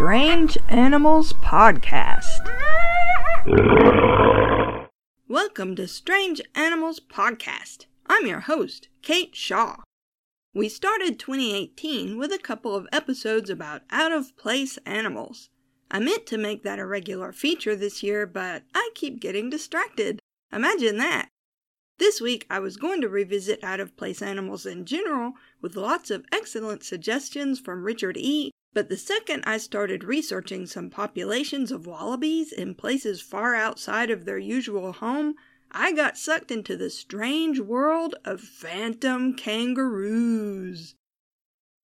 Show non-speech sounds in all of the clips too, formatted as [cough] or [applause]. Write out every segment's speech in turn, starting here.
Strange Animals Podcast. Welcome to Strange Animals Podcast. I'm your host, Kate Shaw. We started 2018 with a couple of episodes about out of place animals. I meant to make that a regular feature this year, but I keep getting distracted. Imagine that. This week I was going to revisit out of place animals in general with lots of excellent suggestions from Richard E. But the second I started researching some populations of wallabies in places far outside of their usual home, I got sucked into the strange world of phantom kangaroos.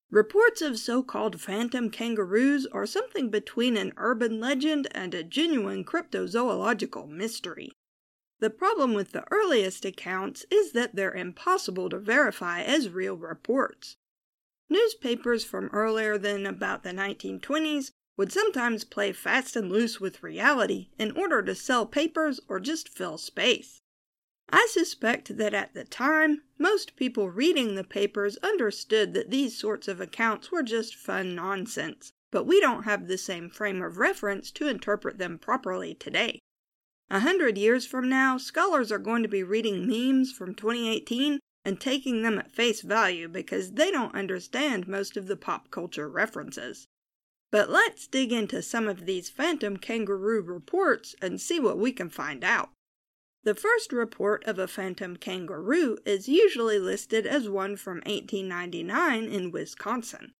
Reports of so called phantom kangaroos are something between an urban legend and a genuine cryptozoological mystery. The problem with the earliest accounts is that they're impossible to verify as real reports. Newspapers from earlier than about the 1920s would sometimes play fast and loose with reality in order to sell papers or just fill space. I suspect that at the time, most people reading the papers understood that these sorts of accounts were just fun nonsense, but we don't have the same frame of reference to interpret them properly today. A hundred years from now, scholars are going to be reading memes from 2018 and taking them at face value because they don't understand most of the pop culture references. But let's dig into some of these phantom kangaroo reports and see what we can find out. The first report of a phantom kangaroo is usually listed as one from 1899 in Wisconsin.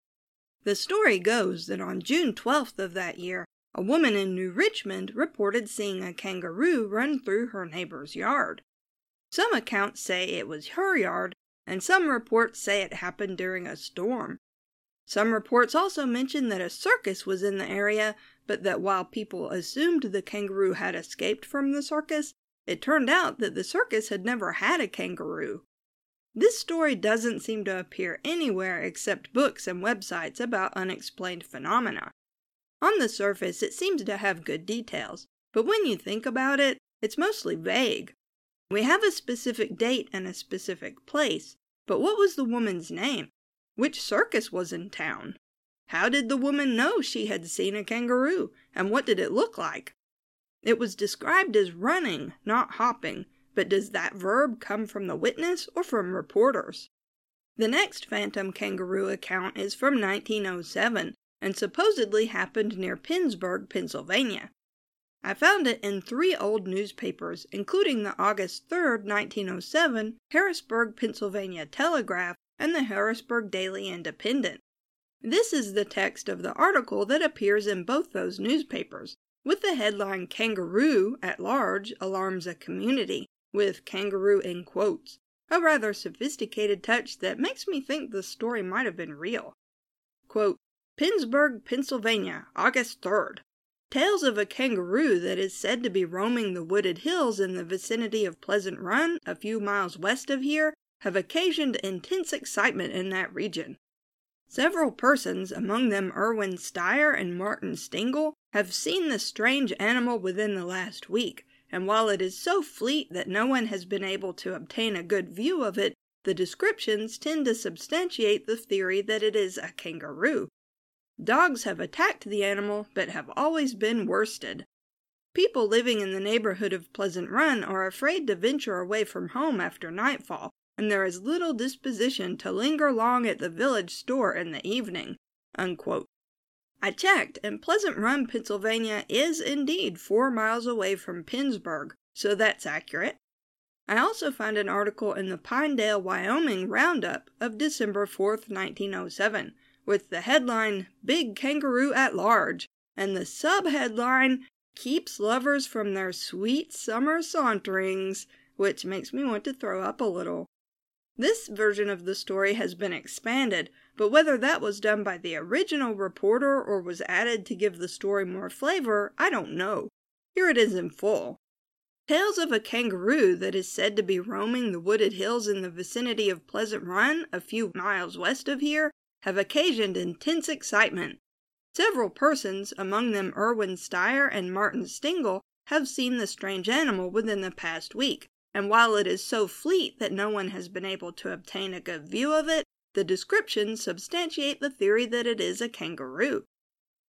The story goes that on June 12th of that year, a woman in New Richmond reported seeing a kangaroo run through her neighbor's yard. Some accounts say it was her yard, and some reports say it happened during a storm. Some reports also mention that a circus was in the area, but that while people assumed the kangaroo had escaped from the circus, it turned out that the circus had never had a kangaroo. This story doesn't seem to appear anywhere except books and websites about unexplained phenomena. On the surface, it seems to have good details, but when you think about it, it's mostly vague. We have a specific date and a specific place, but what was the woman's name? Which circus was in town? How did the woman know she had seen a kangaroo, and what did it look like? It was described as running, not hopping, but does that verb come from the witness or from reporters? The next phantom kangaroo account is from 1907 and supposedly happened near Pennsburg, Pennsylvania. I found it in three old newspapers, including the August 3, 1907, Harrisburg, Pennsylvania Telegraph, and the Harrisburg Daily Independent. This is the text of the article that appears in both those newspapers, with the headline Kangaroo at Large Alarms a Community, with kangaroo in quotes, a rather sophisticated touch that makes me think the story might have been real. Quote, Pennsburg, Pennsylvania, August 3rd. Tales of a kangaroo that is said to be roaming the wooded hills in the vicinity of Pleasant Run, a few miles west of here, have occasioned intense excitement in that region. Several persons, among them Erwin Steyer and Martin Stingle, have seen the strange animal within the last week, and while it is so fleet that no one has been able to obtain a good view of it, the descriptions tend to substantiate the theory that it is a kangaroo. Dogs have attacked the animal, but have always been worsted. People living in the neighborhood of Pleasant Run are afraid to venture away from home after nightfall, and there is little disposition to linger long at the village store in the evening. Unquote. I checked, and Pleasant Run, Pennsylvania is indeed four miles away from Pennsburg, so that's accurate. I also found an article in the Pinedale, Wyoming Roundup of December 4, 1907 with the headline Big Kangaroo at Large and the subheadline Keeps Lovers from Their Sweet Summer Saunterings, which makes me want to throw up a little. This version of the story has been expanded, but whether that was done by the original reporter or was added to give the story more flavor, I don't know. Here it is in full. Tales of a kangaroo that is said to be roaming the wooded hills in the vicinity of Pleasant Run, a few miles west of here, have occasioned intense excitement. Several persons, among them Erwin Steyer and Martin Stingle, have seen the strange animal within the past week, and while it is so fleet that no one has been able to obtain a good view of it, the descriptions substantiate the theory that it is a kangaroo.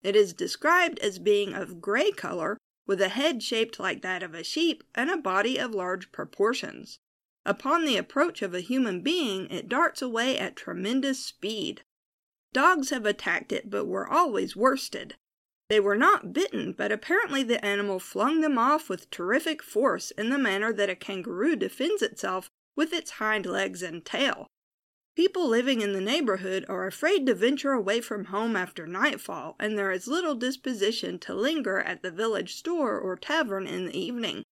It is described as being of gray color, with a head shaped like that of a sheep and a body of large proportions. Upon the approach of a human being, it darts away at tremendous speed. Dogs have attacked it, but were always worsted. They were not bitten, but apparently the animal flung them off with terrific force in the manner that a kangaroo defends itself with its hind legs and tail. People living in the neighborhood are afraid to venture away from home after nightfall, and there is little disposition to linger at the village store or tavern in the evening.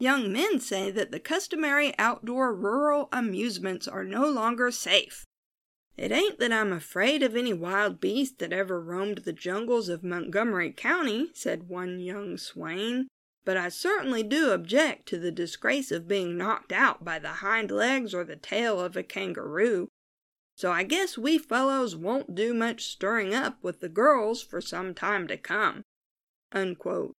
Young men say that the customary outdoor rural amusements are no longer safe. It ain't that I'm afraid of any wild beast that ever roamed the jungles of Montgomery County, said one young swain, but I certainly do object to the disgrace of being knocked out by the hind legs or the tail of a kangaroo. So I guess we fellows won't do much stirring up with the girls for some time to come. Unquote.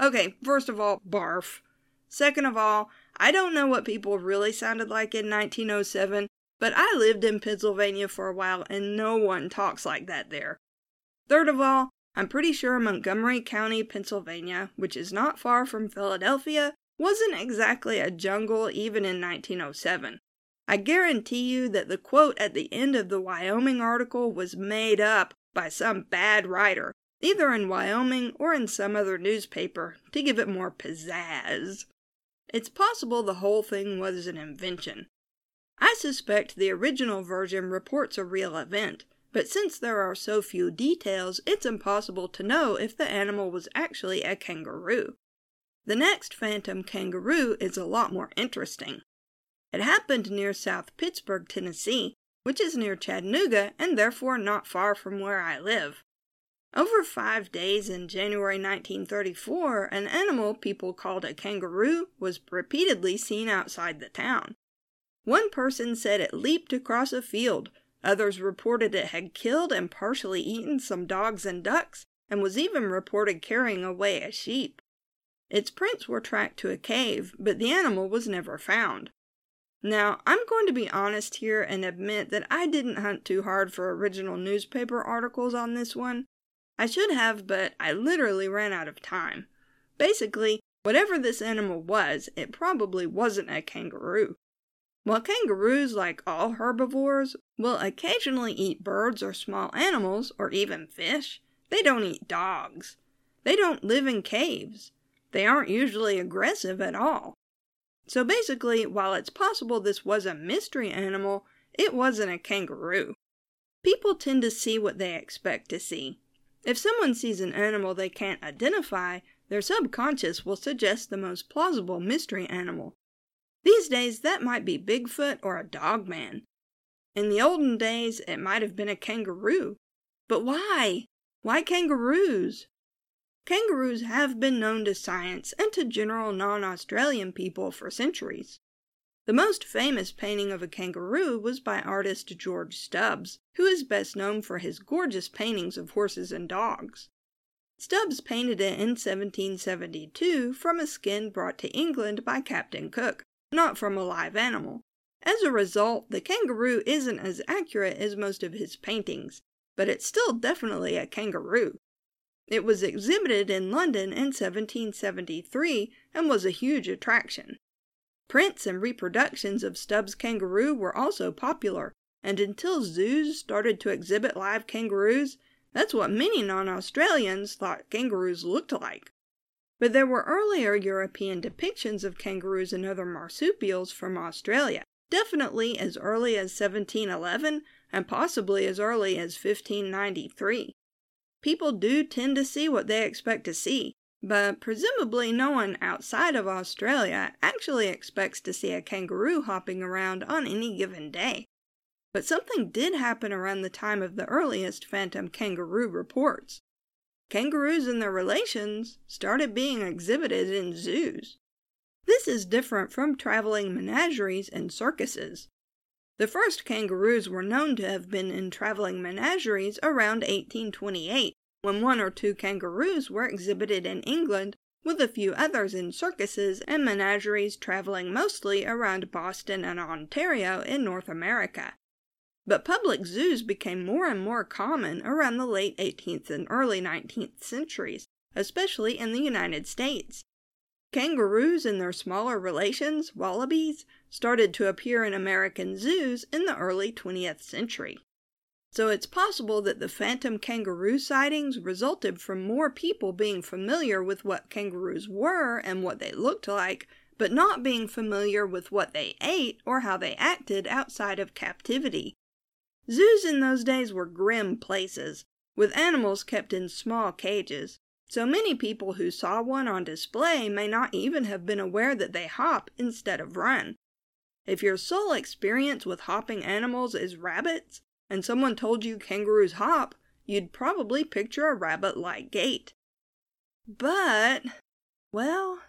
Okay, first of all, barf. Second of all, I don't know what people really sounded like in 1907, but I lived in Pennsylvania for a while and no one talks like that there. Third of all, I'm pretty sure Montgomery County, Pennsylvania, which is not far from Philadelphia, wasn't exactly a jungle even in 1907. I guarantee you that the quote at the end of the Wyoming article was made up by some bad writer, either in Wyoming or in some other newspaper, to give it more pizzazz. It's possible the whole thing was an invention. I suspect the original version reports a real event, but since there are so few details, it's impossible to know if the animal was actually a kangaroo. The next phantom kangaroo is a lot more interesting. It happened near South Pittsburg, Tennessee, which is near Chattanooga and therefore not far from where I live. Over five days in January 1934, an animal people called a kangaroo was repeatedly seen outside the town. One person said it leaped across a field, others reported it had killed and partially eaten some dogs and ducks, and was even reported carrying away a sheep. Its prints were tracked to a cave, but the animal was never found. Now, I'm going to be honest here and admit that I didn't hunt too hard for original newspaper articles on this one. I should have, but I literally ran out of time. Basically, whatever this animal was, it probably wasn't a kangaroo. While kangaroos, like all herbivores, will occasionally eat birds or small animals, or even fish, they don't eat dogs. They don't live in caves. They aren't usually aggressive at all. So basically, while it's possible this was a mystery animal, it wasn't a kangaroo. People tend to see what they expect to see. If someone sees an animal they can't identify, their subconscious will suggest the most plausible mystery animal. These days, that might be Bigfoot or a dogman. In the olden days, it might have been a kangaroo. But why? Why kangaroos? Kangaroos have been known to science and to general non Australian people for centuries. The most famous painting of a kangaroo was by artist George Stubbs, who is best known for his gorgeous paintings of horses and dogs. Stubbs painted it in 1772 from a skin brought to England by Captain Cook, not from a live animal. As a result, the kangaroo isn't as accurate as most of his paintings, but it's still definitely a kangaroo. It was exhibited in London in 1773 and was a huge attraction. Prints and reproductions of Stubbs' kangaroo were also popular, and until zoos started to exhibit live kangaroos, that's what many non Australians thought kangaroos looked like. But there were earlier European depictions of kangaroos and other marsupials from Australia, definitely as early as 1711 and possibly as early as 1593. People do tend to see what they expect to see, but presumably no one outside of Australia actually expects to see a kangaroo hopping around on any given day. But something did happen around the time of the earliest phantom kangaroo reports. Kangaroos and their relations started being exhibited in zoos. This is different from traveling menageries and circuses. The first kangaroos were known to have been in traveling menageries around 1828, when one or two kangaroos were exhibited in England, with a few others in circuses and menageries traveling mostly around Boston and Ontario in North America. But public zoos became more and more common around the late 18th and early 19th centuries, especially in the United States. Kangaroos and their smaller relations, wallabies, started to appear in American zoos in the early 20th century. So it's possible that the phantom kangaroo sightings resulted from more people being familiar with what kangaroos were and what they looked like, but not being familiar with what they ate or how they acted outside of captivity. Zoos in those days were grim places, with animals kept in small cages, so many people who saw one on display may not even have been aware that they hop instead of run. If your sole experience with hopping animals is rabbits, and someone told you kangaroos hop, you'd probably picture a rabbit like gait. But, well,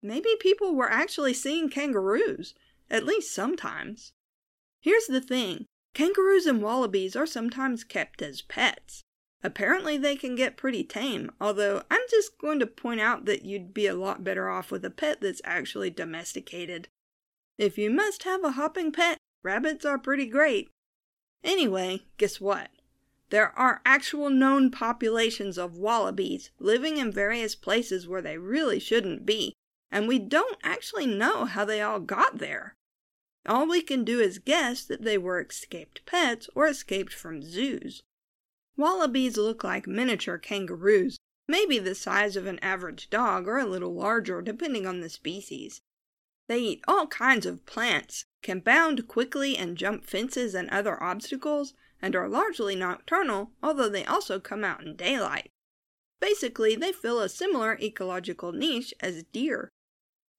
maybe people were actually seeing kangaroos, at least sometimes. Here's the thing kangaroos and wallabies are sometimes kept as pets. Apparently, they can get pretty tame, although I'm just going to point out that you'd be a lot better off with a pet that's actually domesticated. If you must have a hopping pet, rabbits are pretty great. Anyway, guess what? There are actual known populations of wallabies living in various places where they really shouldn't be, and we don't actually know how they all got there. All we can do is guess that they were escaped pets or escaped from zoos. Wallabies look like miniature kangaroos, maybe the size of an average dog or a little larger depending on the species. They eat all kinds of plants, can bound quickly and jump fences and other obstacles, and are largely nocturnal, although they also come out in daylight. Basically, they fill a similar ecological niche as deer.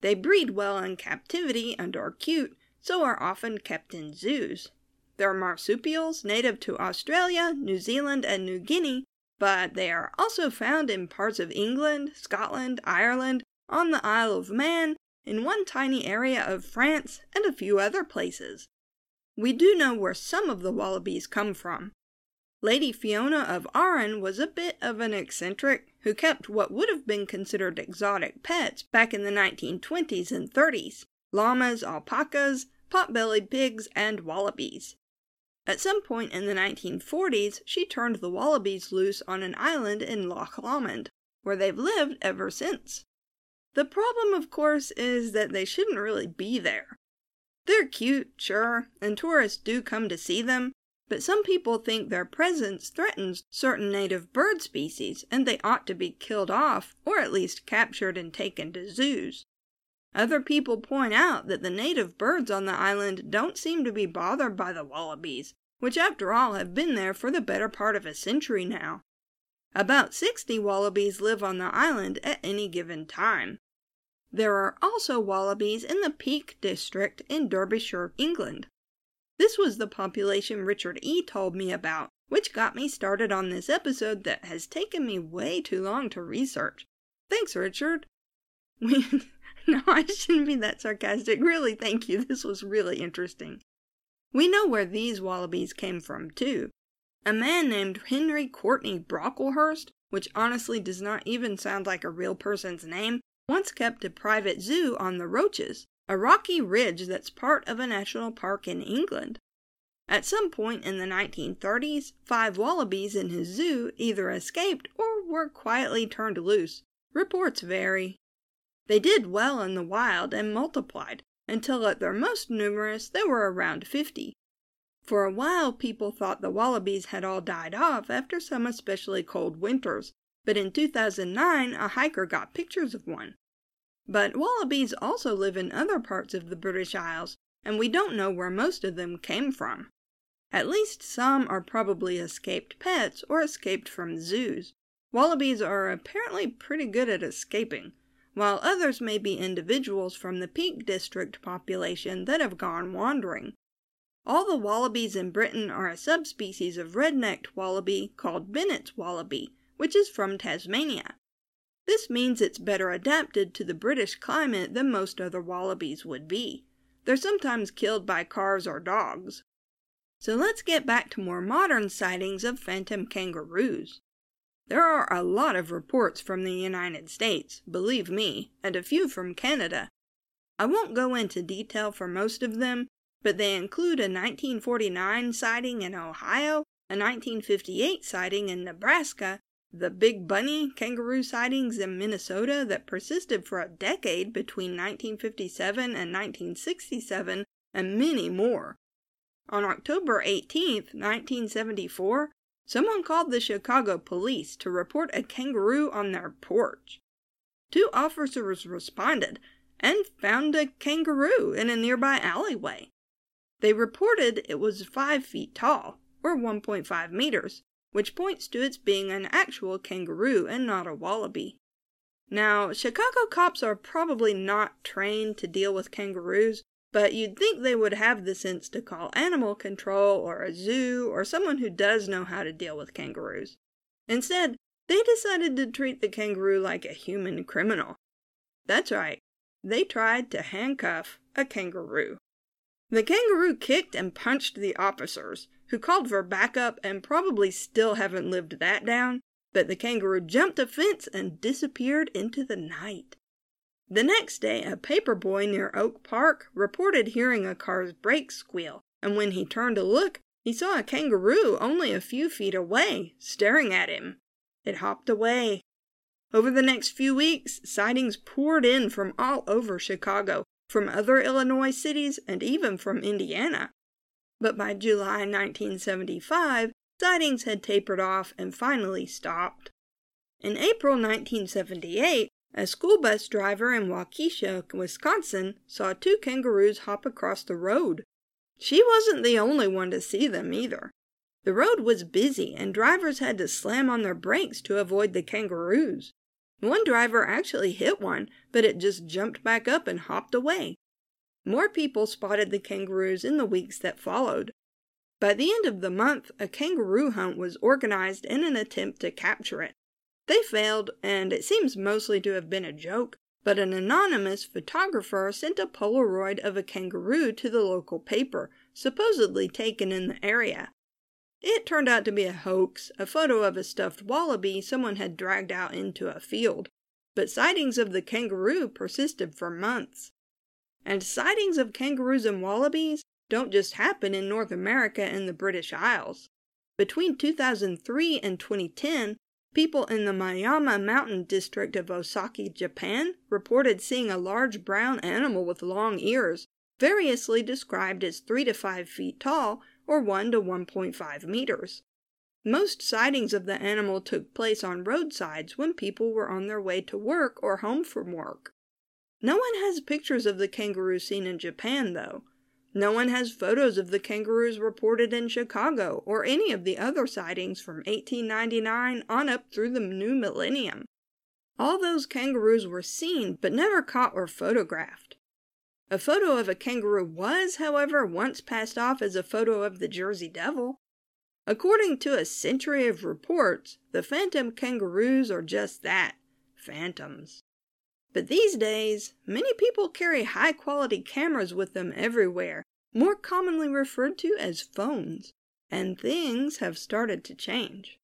They breed well in captivity and are cute, so are often kept in zoos. They're marsupials native to Australia, New Zealand, and New Guinea, but they are also found in parts of England, Scotland, Ireland, on the Isle of Man, in one tiny area of France, and a few other places. We do know where some of the wallabies come from. Lady Fiona of Arran was a bit of an eccentric who kept what would have been considered exotic pets back in the 1920s and 30s llamas, alpacas, pot bellied pigs, and wallabies. At some point in the 1940s, she turned the wallabies loose on an island in Loch Lomond, where they've lived ever since. The problem, of course, is that they shouldn't really be there. They're cute, sure, and tourists do come to see them, but some people think their presence threatens certain native bird species and they ought to be killed off or at least captured and taken to zoos. Other people point out that the native birds on the island don't seem to be bothered by the wallabies, which after all have been there for the better part of a century now. About 60 wallabies live on the island at any given time. There are also wallabies in the Peak District in Derbyshire, England. This was the population Richard E. told me about, which got me started on this episode that has taken me way too long to research. Thanks, Richard. We [laughs] no, I shouldn't be that sarcastic. Really, thank you. This was really interesting. We know where these wallabies came from, too. A man named Henry Courtney Brocklehurst, which honestly does not even sound like a real person's name, once kept a private zoo on the Roaches, a rocky ridge that's part of a national park in England. At some point in the 1930s, five wallabies in his zoo either escaped or were quietly turned loose. Reports vary. They did well in the wild and multiplied, until at their most numerous they were around fifty. For a while people thought the wallabies had all died off after some especially cold winters, but in 2009 a hiker got pictures of one. But wallabies also live in other parts of the British Isles, and we don't know where most of them came from. At least some are probably escaped pets or escaped from zoos. Wallabies are apparently pretty good at escaping, while others may be individuals from the Peak District population that have gone wandering. All the wallabies in Britain are a subspecies of red-necked wallaby called Bennett's wallaby, which is from Tasmania. This means it's better adapted to the British climate than most other wallabies would be. They're sometimes killed by cars or dogs. So let's get back to more modern sightings of phantom kangaroos. There are a lot of reports from the United States, believe me, and a few from Canada. I won't go into detail for most of them, but they include a 1949 sighting in Ohio, a 1958 sighting in Nebraska, the Big Bunny kangaroo sightings in Minnesota that persisted for a decade between 1957 and 1967, and many more. On October 18, 1974, someone called the Chicago police to report a kangaroo on their porch. Two officers responded and found a kangaroo in a nearby alleyway. They reported it was five feet tall, or 1.5 meters, which points to its being an actual kangaroo and not a wallaby. Now, Chicago cops are probably not trained to deal with kangaroos, but you'd think they would have the sense to call animal control or a zoo or someone who does know how to deal with kangaroos. Instead, they decided to treat the kangaroo like a human criminal. That's right, they tried to handcuff a kangaroo. The kangaroo kicked and punched the officers, who called for backup and probably still haven't lived that down, but the kangaroo jumped a fence and disappeared into the night. The next day, a paper boy near Oak Park reported hearing a car's brake squeal, and when he turned to look, he saw a kangaroo only a few feet away, staring at him. It hopped away. Over the next few weeks, sightings poured in from all over Chicago, from other Illinois cities, and even from Indiana. But by July 1975, sightings had tapered off and finally stopped. In April 1978, a school bus driver in Waukesha, Wisconsin, saw two kangaroos hop across the road. She wasn't the only one to see them either. The road was busy, and drivers had to slam on their brakes to avoid the kangaroos. One driver actually hit one, but it just jumped back up and hopped away. More people spotted the kangaroos in the weeks that followed. By the end of the month, a kangaroo hunt was organized in an attempt to capture it. They failed, and it seems mostly to have been a joke, but an anonymous photographer sent a Polaroid of a kangaroo to the local paper, supposedly taken in the area. It turned out to be a hoax, a photo of a stuffed wallaby someone had dragged out into a field, but sightings of the kangaroo persisted for months. And sightings of kangaroos and wallabies don't just happen in North America and the British Isles. Between 2003 and 2010, People in the Miyama Mountain district of Osaka, Japan, reported seeing a large brown animal with long ears, variously described as 3 to 5 feet tall or 1 to 1.5 meters. Most sightings of the animal took place on roadsides when people were on their way to work or home from work. No one has pictures of the kangaroo seen in Japan, though, no one has photos of the kangaroos reported in Chicago or any of the other sightings from 1899 on up through the new millennium. All those kangaroos were seen but never caught or photographed. A photo of a kangaroo was, however, once passed off as a photo of the Jersey Devil. According to a century of reports, the phantom kangaroos are just that phantoms. But these days, many people carry high quality cameras with them everywhere, more commonly referred to as phones, and things have started to change.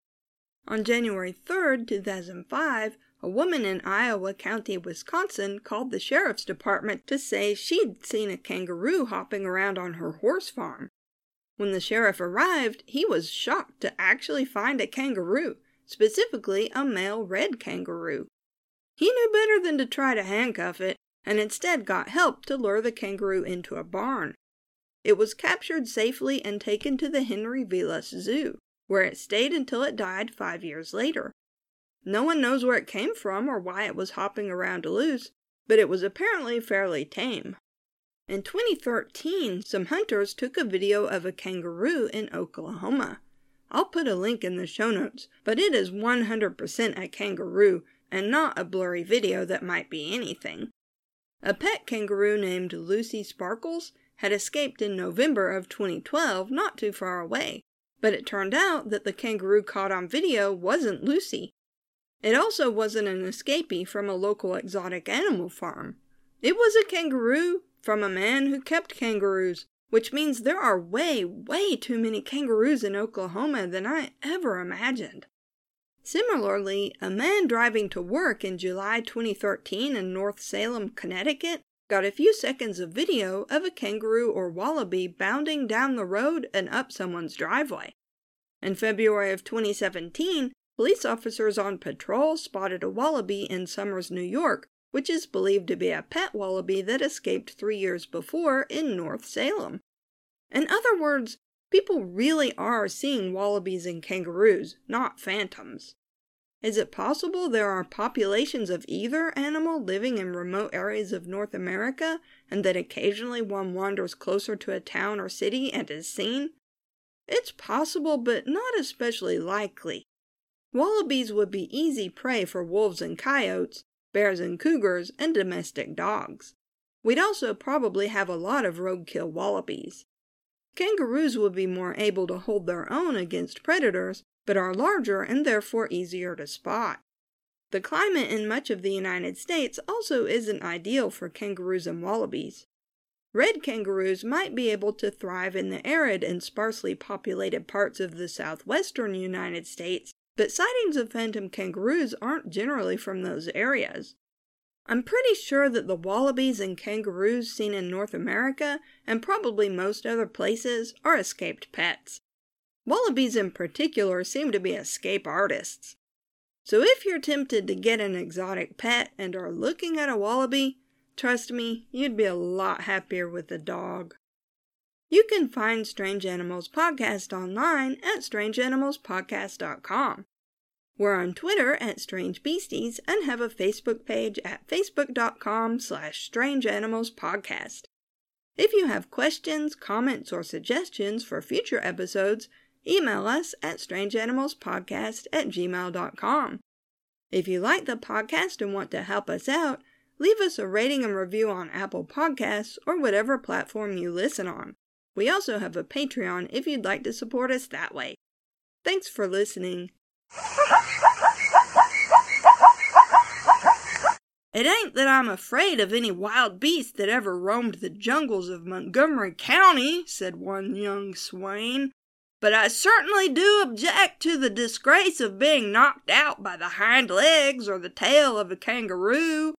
On January 3, 2005, a woman in Iowa County, Wisconsin, called the sheriff's department to say she'd seen a kangaroo hopping around on her horse farm. When the sheriff arrived, he was shocked to actually find a kangaroo, specifically a male red kangaroo. He knew better than to try to handcuff it, and instead got help to lure the kangaroo into a barn. It was captured safely and taken to the Henry Vilas Zoo, where it stayed until it died five years later. No one knows where it came from or why it was hopping around loose, but it was apparently fairly tame. In 2013, some hunters took a video of a kangaroo in Oklahoma. I'll put a link in the show notes, but it is 100% a kangaroo and not a blurry video that might be anything. A pet kangaroo named Lucy Sparkles had escaped in November of 2012 not too far away, but it turned out that the kangaroo caught on video wasn't Lucy. It also wasn't an escapee from a local exotic animal farm. It was a kangaroo from a man who kept kangaroos, which means there are way, way too many kangaroos in Oklahoma than I ever imagined. Similarly, a man driving to work in July 2013 in North Salem, Connecticut, got a few seconds of video of a kangaroo or wallaby bounding down the road and up someone's driveway. In February of 2017, police officers on patrol spotted a wallaby in Somers, New York, which is believed to be a pet wallaby that escaped three years before in North Salem. In other words, people really are seeing wallabies and kangaroos, not phantoms. Is it possible there are populations of either animal living in remote areas of North America, and that occasionally one wanders closer to a town or city and is seen? It's possible, but not especially likely. Wallabies would be easy prey for wolves and coyotes, bears and cougars, and domestic dogs. We'd also probably have a lot of roadkill wallabies. Kangaroos would be more able to hold their own against predators, but are larger and therefore easier to spot. The climate in much of the United States also isn't ideal for kangaroos and wallabies. Red kangaroos might be able to thrive in the arid and sparsely populated parts of the southwestern United States, but sightings of phantom kangaroos aren't generally from those areas. I'm pretty sure that the wallabies and kangaroos seen in North America, and probably most other places, are escaped pets. Wallabies in particular seem to be escape artists. So if you're tempted to get an exotic pet and are looking at a wallaby, trust me, you'd be a lot happier with a dog. You can find Strange Animals Podcast online at strangeanimalspodcast.com. We're on Twitter at Strange Beasties and have a Facebook page at facebook.com slash strangeanimalspodcast. If you have questions, comments, or suggestions for future episodes, email us at strangeanimalspodcast at gmail.com. If you like the podcast and want to help us out, leave us a rating and review on Apple Podcasts or whatever platform you listen on. We also have a Patreon if you'd like to support us that way. Thanks for listening. It ain't that I'm afraid of any wild beast that ever roamed the jungles of Montgomery County, said one young swain, but I certainly do object to the disgrace of being knocked out by the hind legs or the tail of a kangaroo.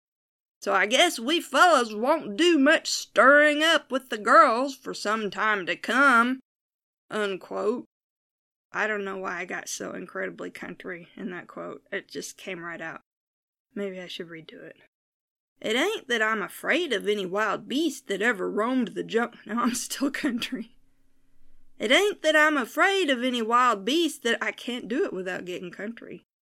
So I guess we fellows won't do much stirring up with the girls for some time to come. Unquote. I don't know why I got so incredibly country in that quote. It just came right out. Maybe I should redo it. It ain't that I'm afraid of any wild beast that ever roamed the junk. [laughs] No, I'm still country. It ain't that I'm afraid of any wild beast that I can't do it without getting country.